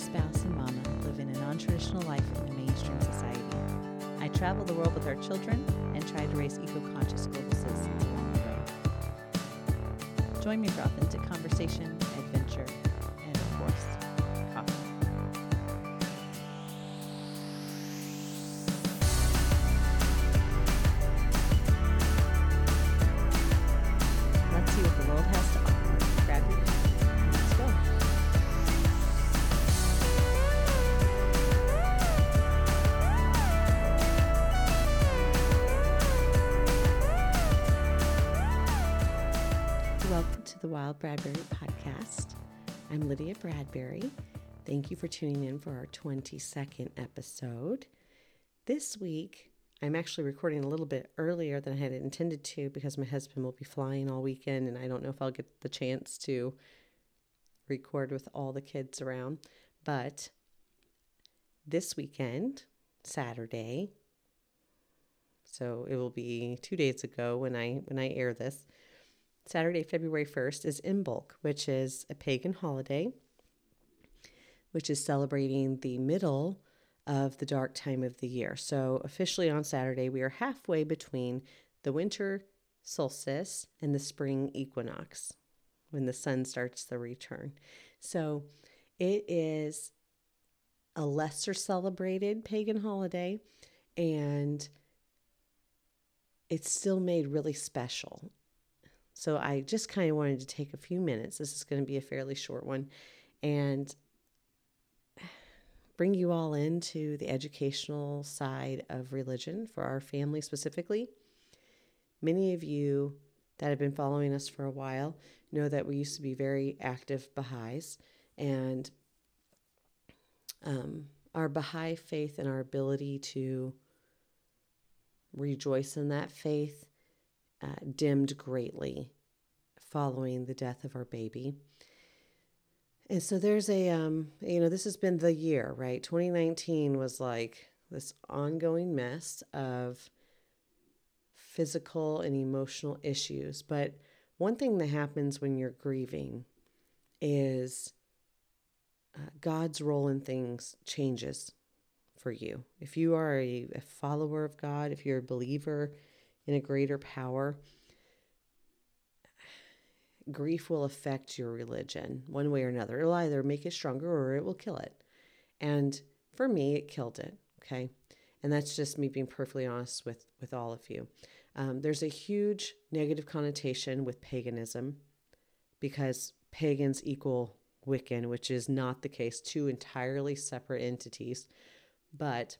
spouse and mama living a non traditional life in a mainstream society. I travel the world with our children and try to raise eco conscious global citizens along the road. Join me for authentic conversation, the Wild Bradbury podcast. I'm Lydia Bradbury. Thank you for tuning in for our 22nd episode. This week, I'm actually recording a little bit earlier than I had intended to because my husband will be flying all weekend and I don't know if I'll get the chance to record with all the kids around. But this weekend, Saturday, so it will be two days ago when I when I air this. Saturday, February 1st is Imbolc, which is a pagan holiday, which is celebrating the middle of the dark time of the year. So, officially on Saturday, we are halfway between the winter solstice and the spring equinox when the sun starts the return. So, it is a lesser celebrated pagan holiday and it's still made really special. So I just kind of wanted to take a few minutes. This is going to be a fairly short one and bring you all into the educational side of religion for our family specifically. Many of you that have been following us for a while know that we used to be very active Baha'is and um, our Baha'i faith and our ability to rejoice in that faith uh, dimmed greatly following the death of our baby. And so there's a, um, you know, this has been the year, right? 2019 was like this ongoing mess of physical and emotional issues. But one thing that happens when you're grieving is uh, God's role in things changes for you. If you are a, a follower of God, if you're a believer, in a greater power, grief will affect your religion one way or another. It'll either make it stronger or it will kill it. And for me, it killed it. Okay. And that's just me being perfectly honest with, with all of you. Um, there's a huge negative connotation with paganism because pagans equal Wiccan, which is not the case, two entirely separate entities. But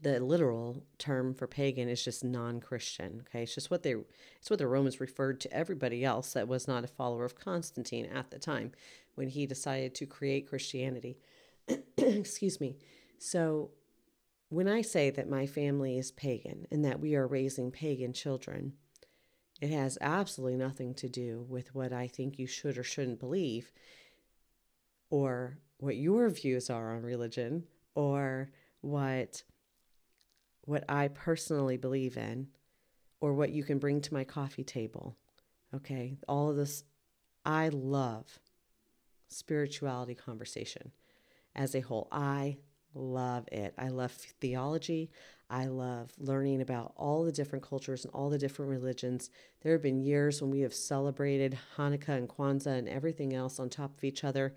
the literal term for pagan is just non-christian okay? It's just what they it's what the romans referred to everybody else that was not a follower of constantine at the time when he decided to create christianity. Excuse me. So when i say that my family is pagan and that we are raising pagan children it has absolutely nothing to do with what i think you should or shouldn't believe or what your views are on religion or what what I personally believe in or what you can bring to my coffee table. Okay, all of this, I love spirituality conversation as a whole. I love it. I love theology. I love learning about all the different cultures and all the different religions. There have been years when we have celebrated Hanukkah and Kwanzaa and everything else on top of each other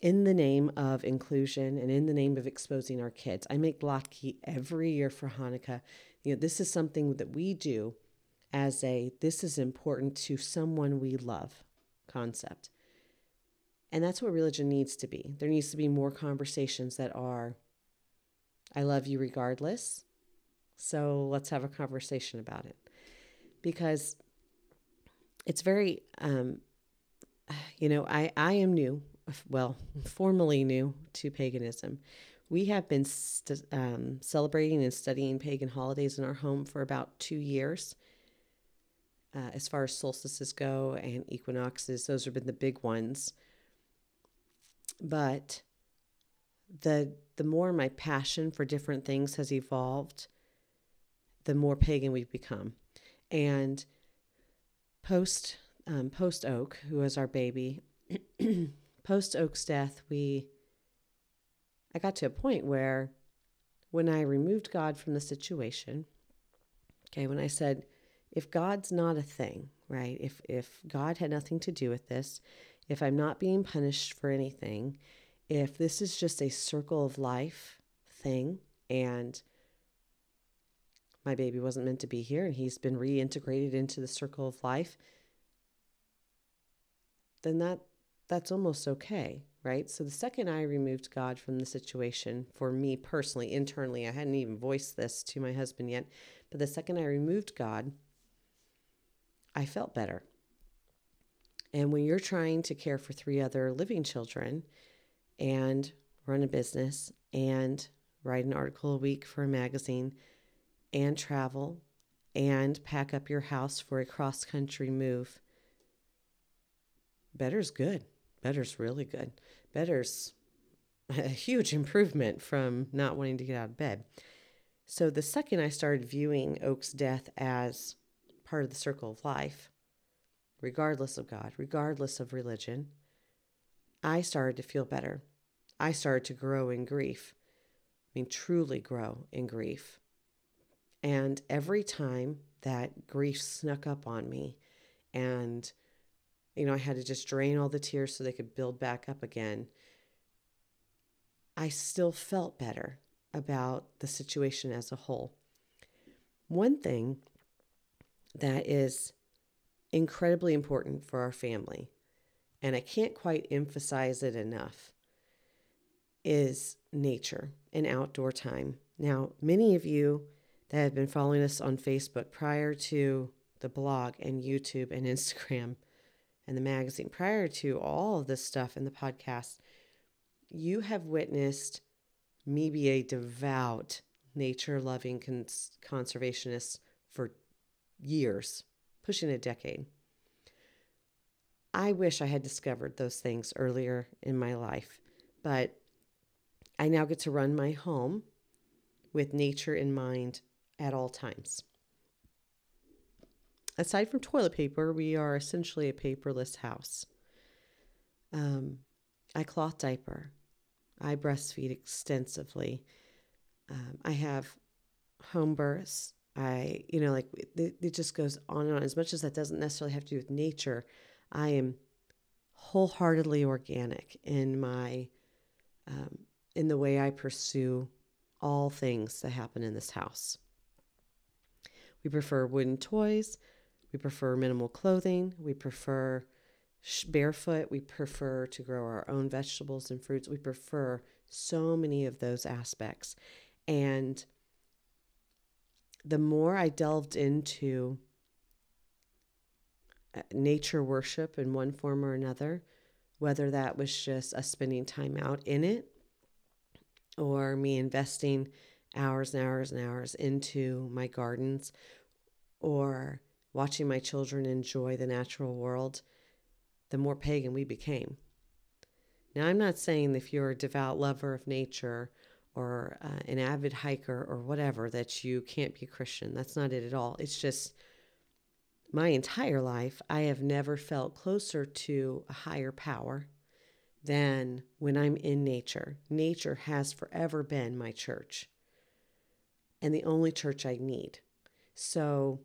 in the name of inclusion and in the name of exposing our kids. I make latke every year for Hanukkah. You know, this is something that we do as a this is important to someone we love concept. And that's what religion needs to be. There needs to be more conversations that are I love you regardless. So let's have a conversation about it. Because it's very um, you know, I, I am new well, formally new to paganism. We have been st- um, celebrating and studying pagan holidays in our home for about two years. Uh, as far as solstices go and equinoxes, those have been the big ones. But the the more my passion for different things has evolved, the more pagan we've become. And post um, post oak, who is our baby, post Oak's death, we I got to a point where when I removed God from the situation, okay, when I said, if God's not a thing, right? If if God had nothing to do with this, if I'm not being punished for anything, if this is just a circle of life thing and my baby wasn't meant to be here and he's been reintegrated into the circle of life, then that that's almost okay, right? So the second I removed God from the situation, for me personally, internally, I hadn't even voiced this to my husband yet, but the second I removed God, I felt better. And when you're trying to care for three other living children and run a business and write an article a week for a magazine and travel and pack up your house for a cross country move, better's good. Better's really good. Better's a huge improvement from not wanting to get out of bed. So the second I started viewing Oak's death as part of the circle of life, regardless of God, regardless of religion, I started to feel better. I started to grow in grief. I mean, truly grow in grief. And every time that grief snuck up on me and you know, I had to just drain all the tears so they could build back up again. I still felt better about the situation as a whole. One thing that is incredibly important for our family, and I can't quite emphasize it enough, is nature and outdoor time. Now, many of you that have been following us on Facebook prior to the blog and YouTube and Instagram and the magazine, prior to all of this stuff in the podcast, you have witnessed me be a devout, nature loving cons- conservationist for years, pushing a decade. I wish I had discovered those things earlier in my life, but I now get to run my home with nature in mind at all times aside from toilet paper, we are essentially a paperless house. Um, I cloth diaper. I breastfeed extensively. Um, I have home births. I, you know, like it, it just goes on and on. As much as that doesn't necessarily have to do with nature, I am wholeheartedly organic in my, um, in the way I pursue all things that happen in this house. We prefer wooden toys. We prefer minimal clothing. We prefer barefoot. We prefer to grow our own vegetables and fruits. We prefer so many of those aspects. And the more I delved into uh, nature worship in one form or another, whether that was just us spending time out in it or me investing hours and hours and hours into my gardens or watching my children enjoy the natural world, the more pagan we became. Now, I'm not saying if you're a devout lover of nature or uh, an avid hiker or whatever that you can't be a Christian. That's not it at all. It's just my entire life, I have never felt closer to a higher power than when I'm in nature. Nature has forever been my church and the only church I need. So,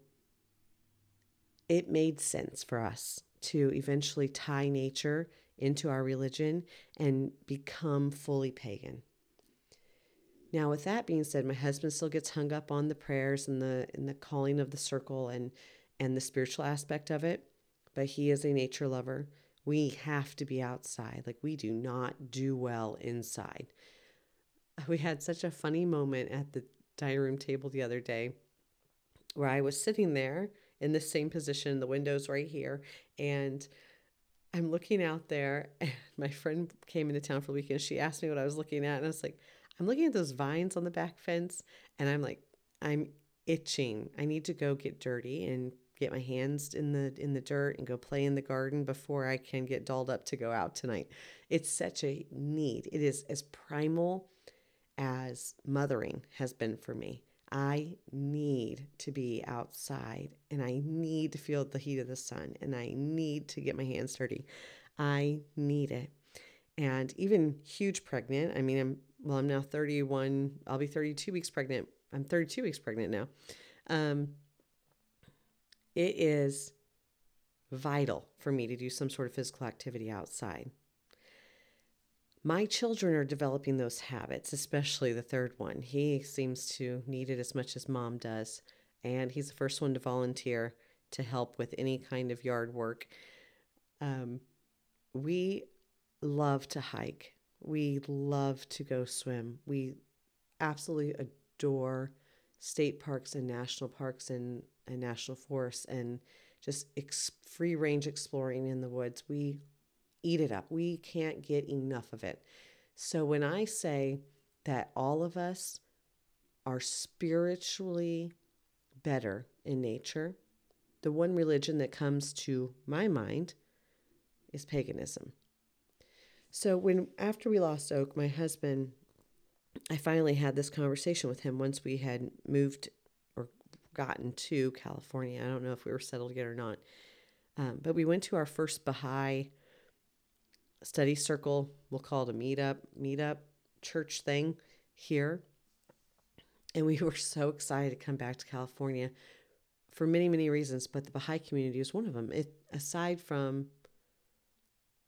it made sense for us to eventually tie nature into our religion and become fully pagan. Now, with that being said, my husband still gets hung up on the prayers and the and the calling of the circle and and the spiritual aspect of it, but he is a nature lover. We have to be outside. Like we do not do well inside. We had such a funny moment at the dining room table the other day where I was sitting there in the same position. The window's right here. And I'm looking out there, and my friend came into town for the weekend. She asked me what I was looking at, and I was like, I'm looking at those vines on the back fence, and I'm like, I'm itching. I need to go get dirty and get my hands in the in the dirt and go play in the garden before I can get dolled up to go out tonight. It's such a need. It is as primal as mothering has been for me. I need to be outside and I need to feel the heat of the sun and I need to get my hands dirty. I need it. and even huge pregnant. I mean, I'm well, I'm now 31. I'll be 32 weeks pregnant. I'm 32 weeks pregnant now. Um, it is vital for me to do some sort of physical activity outside. My children are developing those habits, especially the third one. He seems to need it as much as mom does. And he's the first one to volunteer to help with any kind of yard work. Um, we love to hike. We love to go swim. We absolutely adore state parks and national parks and, and national forests and just ex- free range exploring in the woods. We eat it up. We can't get enough of it. So when I say that all of us are spiritually better in nature, the one religion that comes to my mind is paganism. So when after we lost Oak, my husband, I finally had this conversation with him once we had moved or gotten to California. I don't know if we were settled yet or not, um, but we went to our first Baha'i study circle. We'll call it a meetup, meetup church thing here. And we were so excited to come back to California for many, many reasons, but the Baha'i community is one of them. It, aside from,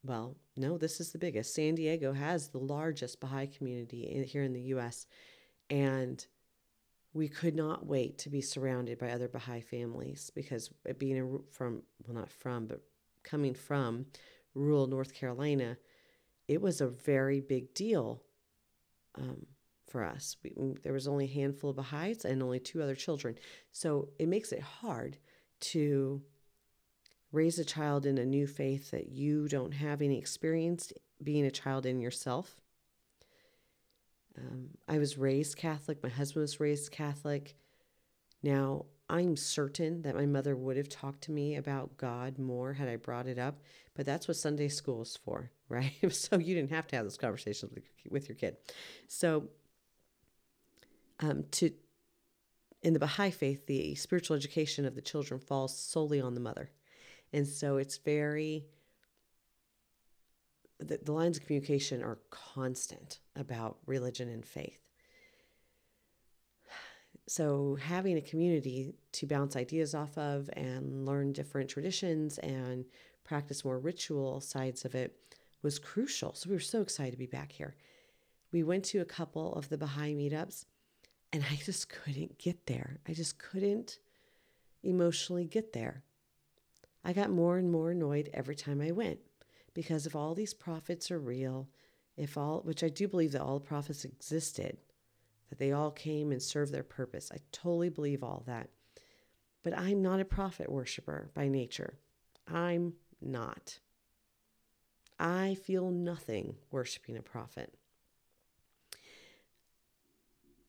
well, no, this is the biggest. San Diego has the largest Baha'i community in, here in the U.S., and we could not wait to be surrounded by other Baha'i families because being from, well, not from, but coming from rural North Carolina, it was a very big deal um, for us. We, there was only a handful of Baha'is and only two other children. So it makes it hard to raise a child in a new faith that you don't have any experience being a child in yourself. Um, I was raised Catholic. My husband was raised Catholic. Now, I'm certain that my mother would have talked to me about God more had I brought it up, but that's what Sunday school is for, right? so you didn't have to have those conversations with, your kid. So, um, to in the Baha'i faith, the spiritual education of the children falls solely on the mother, and so it's very the, the lines of communication are constant about religion and faith. So, having a community to bounce ideas off of and learn different traditions and practice more ritual sides of it was crucial. So, we were so excited to be back here. We went to a couple of the Baha'i meetups and I just couldn't get there. I just couldn't emotionally get there. I got more and more annoyed every time I went because if all these prophets are real, if all, which I do believe that all the prophets existed, that they all came and served their purpose. I totally believe all that. But I'm not a prophet worshiper by nature. I'm not. I feel nothing worshiping a prophet.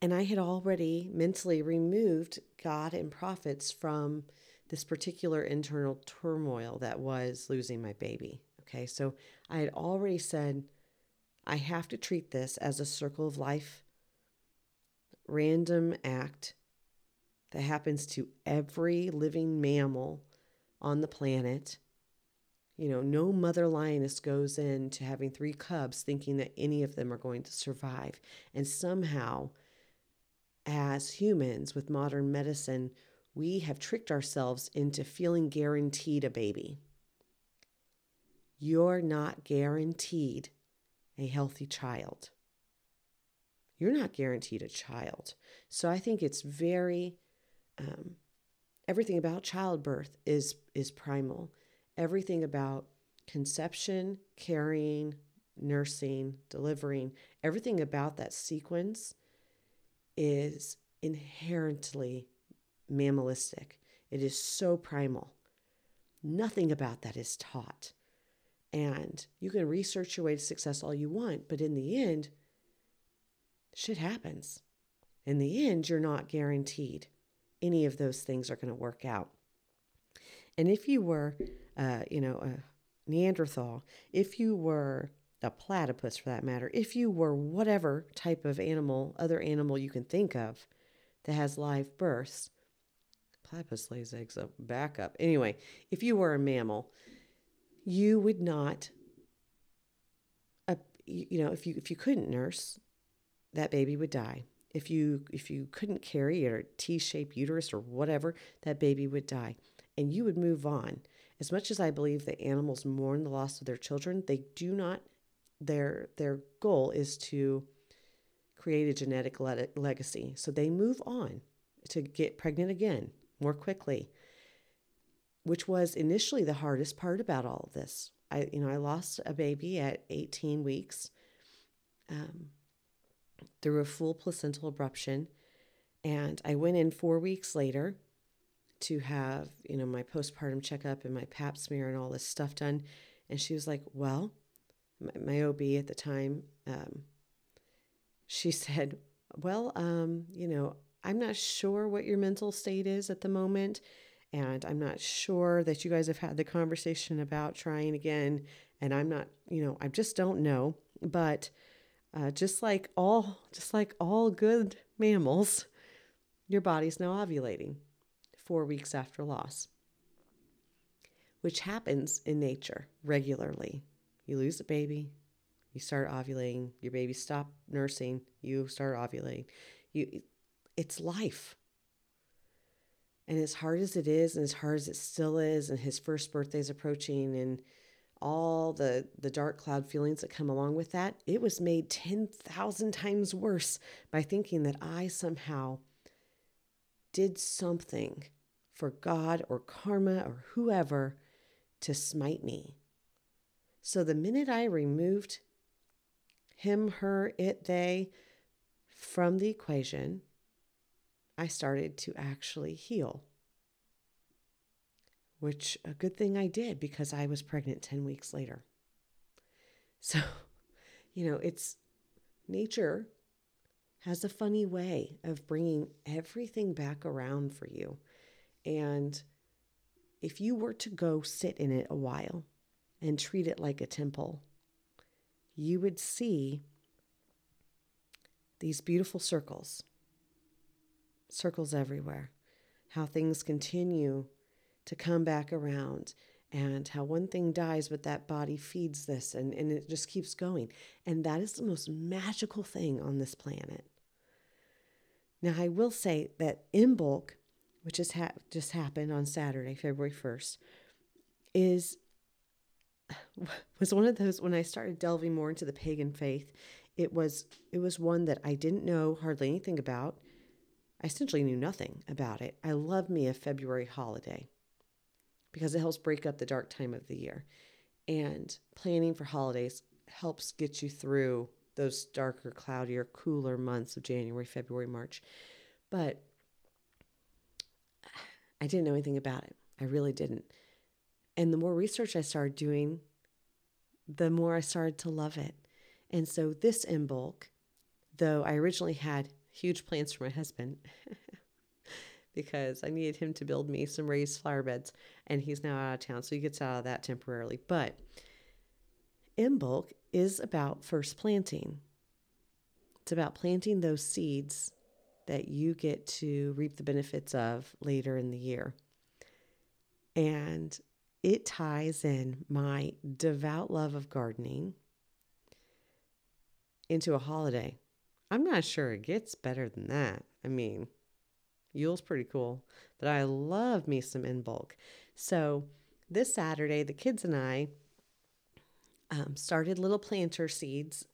And I had already mentally removed God and prophets from this particular internal turmoil that was losing my baby. Okay, so I had already said, I have to treat this as a circle of life random act that happens to every living mammal on the planet. You know, no mother lioness goes into having three cubs thinking that any of them are going to survive. And somehow, as humans with modern medicine, we have tricked ourselves into feeling guaranteed a baby. You're not guaranteed a healthy child you're not guaranteed a child. So I think it's very um, everything about childbirth is is primal. Everything about conception, carrying, nursing, delivering, everything about that sequence is inherently mammalistic. It is so primal. Nothing about that is taught. And you can research your way to success all you want, but in the end, shit happens. In the end, you're not guaranteed any of those things are going to work out. And if you were, uh, you know, a Neanderthal, if you were a platypus for that matter, if you were whatever type of animal, other animal you can think of that has live births, platypus lays eggs up, back up. Anyway, if you were a mammal, you would not you, you know, if you if you couldn't nurse, that baby would die. If you if you couldn't carry a T-shaped uterus or whatever, that baby would die, and you would move on. As much as I believe that animals mourn the loss of their children, they do not. Their their goal is to create a genetic le- legacy, so they move on to get pregnant again more quickly, which was initially the hardest part about all of this. I you know I lost a baby at 18 weeks. Um, through a full placental abruption. And I went in four weeks later to have, you know, my postpartum checkup and my pap smear and all this stuff done. And she was like, Well, my, my OB at the time, um, she said, Well, um, you know, I'm not sure what your mental state is at the moment. And I'm not sure that you guys have had the conversation about trying again. And I'm not, you know, I just don't know. But uh, just like all, just like all good mammals, your body's now ovulating four weeks after loss, which happens in nature regularly. You lose a baby, you start ovulating. Your baby stop nursing, you start ovulating. You, it's life. And as hard as it is, and as hard as it still is, and his first birthday is approaching, and all the the dark cloud feelings that come along with that it was made 10,000 times worse by thinking that I somehow did something for God or karma or whoever to smite me. So the minute I removed him, her, it, they from the equation, I started to actually heal which a good thing I did because I was pregnant 10 weeks later. So, you know, it's nature has a funny way of bringing everything back around for you. And if you were to go sit in it a while and treat it like a temple, you would see these beautiful circles, circles everywhere, how things continue to come back around and how one thing dies, but that body feeds this and, and it just keeps going. And that is the most magical thing on this planet. Now, I will say that Imbolc, which has ha- just happened on Saturday, February 1st, is was one of those when I started delving more into the pagan faith, it was it was one that I didn't know hardly anything about. I essentially knew nothing about it. I love me a February holiday because it helps break up the dark time of the year. And planning for holidays helps get you through those darker, cloudier, cooler months of January, February, March. But I didn't know anything about it. I really didn't. And the more research I started doing, the more I started to love it. And so this Imbolc, though I originally had huge plans for my husband, because I needed him to build me some raised flower beds, and he's now out of town, so he gets out of that temporarily. But Imbolc is about first planting. It's about planting those seeds that you get to reap the benefits of later in the year. And it ties in my devout love of gardening into a holiday. I'm not sure it gets better than that. I mean, Yule's pretty cool, but I love me some Imbolc. So this Saturday, the kids and I um, started little planter seeds.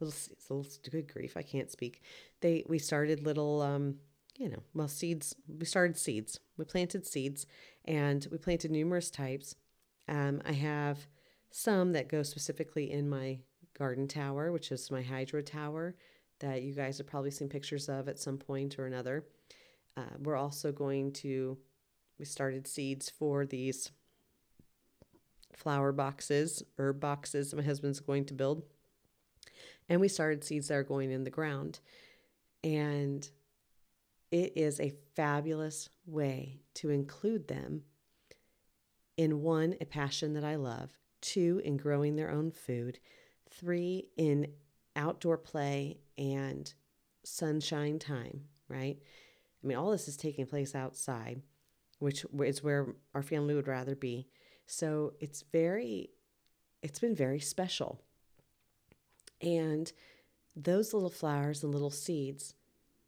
Little, little good grief, I can't speak. They we started little, um, you know, well seeds. We started seeds. We planted seeds, and we planted numerous types. Um, I have some that go specifically in my garden tower, which is my hydro tower that you guys have probably seen pictures of at some point or another. Uh, we're also going to, we started seeds for these flower boxes, herb boxes my husband's going to build. And we started seeds that are going in the ground. And it is a fabulous way to include them in one, a passion that I love, two, in growing their own food, three, in outdoor play and sunshine time, right? I mean, all this is taking place outside, which is where our family would rather be. So it's very, it's been very special. And those little flowers and little seeds,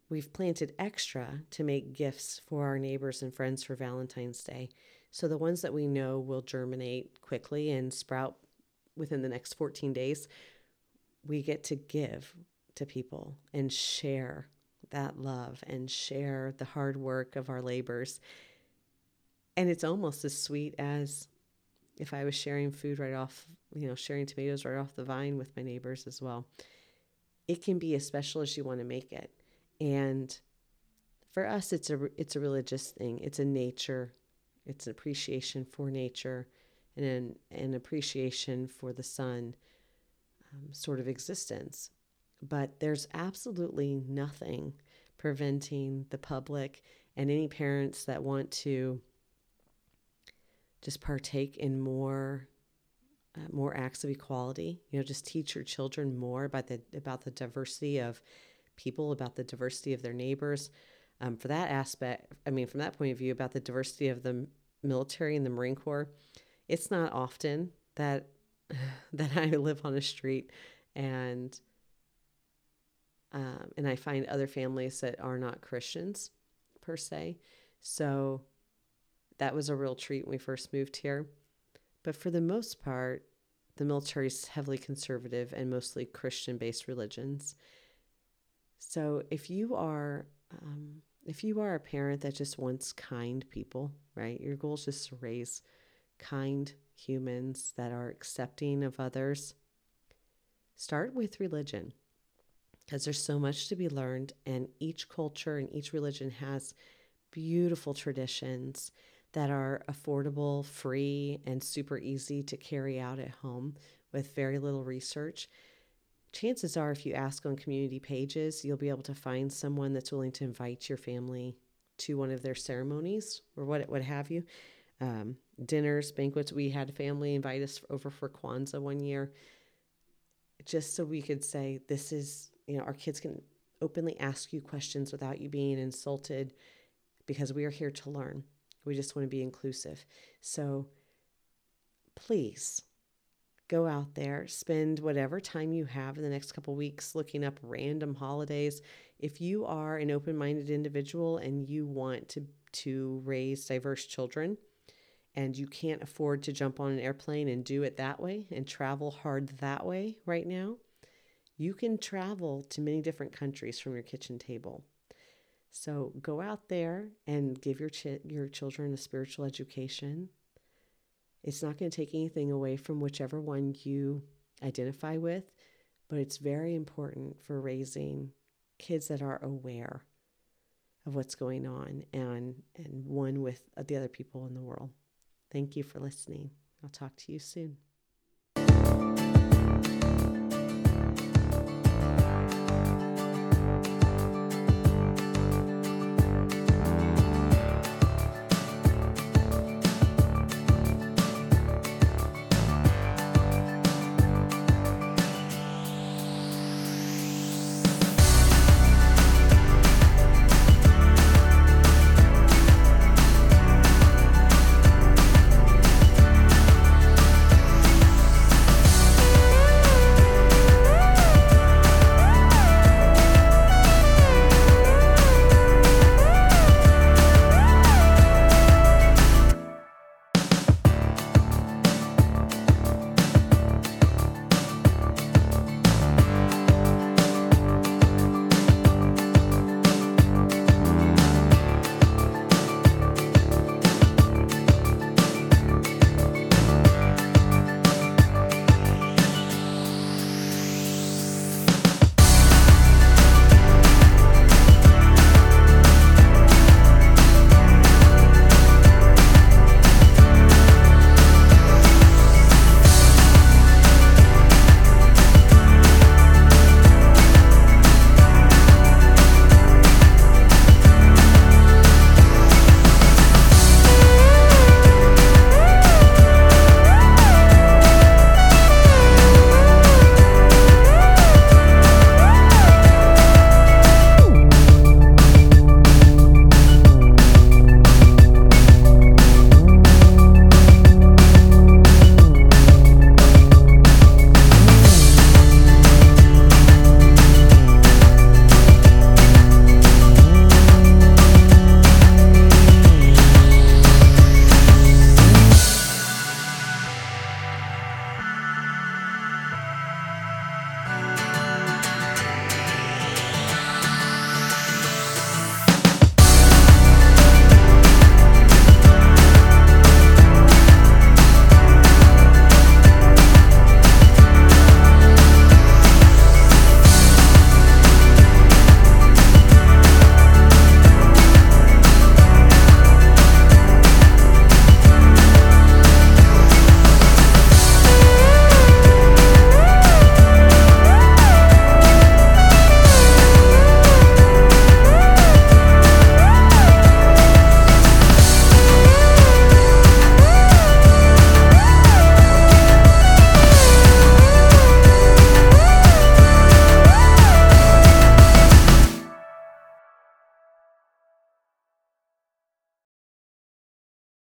we've planted extra to make gifts for our neighbors and friends for Valentine's Day. So the ones that we know will germinate quickly and sprout within the next 14 days, we get to give to people and share that love and share the hard work of our labors. And it's almost as sweet as if I was sharing food right off, you know, sharing tomatoes right off the vine with my neighbors as well. It can be as special as you want to make it. And for us it's a it's a religious thing. It's a nature. It's an appreciation for nature and an, an appreciation for the sun um, sort of existence. But there's absolutely nothing preventing the public and any parents that want to just partake in more uh, more acts of equality you know just teach your children more about the about the diversity of people about the diversity of their neighbors. Um, for that aspect i mean from that point of view about the diversity of the military and the marine corps it's not often that that i live on a street and um, and i find other families that are not christians per se so that was a real treat when we first moved here. But for the most part, the military is heavily conservative and mostly Christian based religions. So if you are um, if you are a parent that just wants kind people, right? Your goal is just to raise kind humans that are accepting of others. Start with religion because there's so much to be learned, and each culture and each religion has beautiful traditions that are affordable, free, and super easy to carry out at home with very little research. Chances are, if you ask on community pages, you'll be able to find someone that's willing to invite your family to one of their ceremonies or what what have you. Um, dinners, banquets. We had family invite us over for Kwanzaa one year, just so we could say, "This is you know, our kids can openly ask you questions without you being insulted, because we are here to learn." We just want to be inclusive. So please go out there, spend whatever time you have in the next couple weeks looking up random holidays. If you are an open-minded individual and you want to to raise diverse children and you can't afford to jump on an airplane and do it that way and travel hard that way right now, you can travel to many different countries from your kitchen table. So go out there and give your ch- your children a spiritual education. It's not going to take anything away from whichever one you identify with, but it's very important for raising kids that are aware of what's going on and and one with the other people in the world. Thank you for listening. I'll talk to you soon.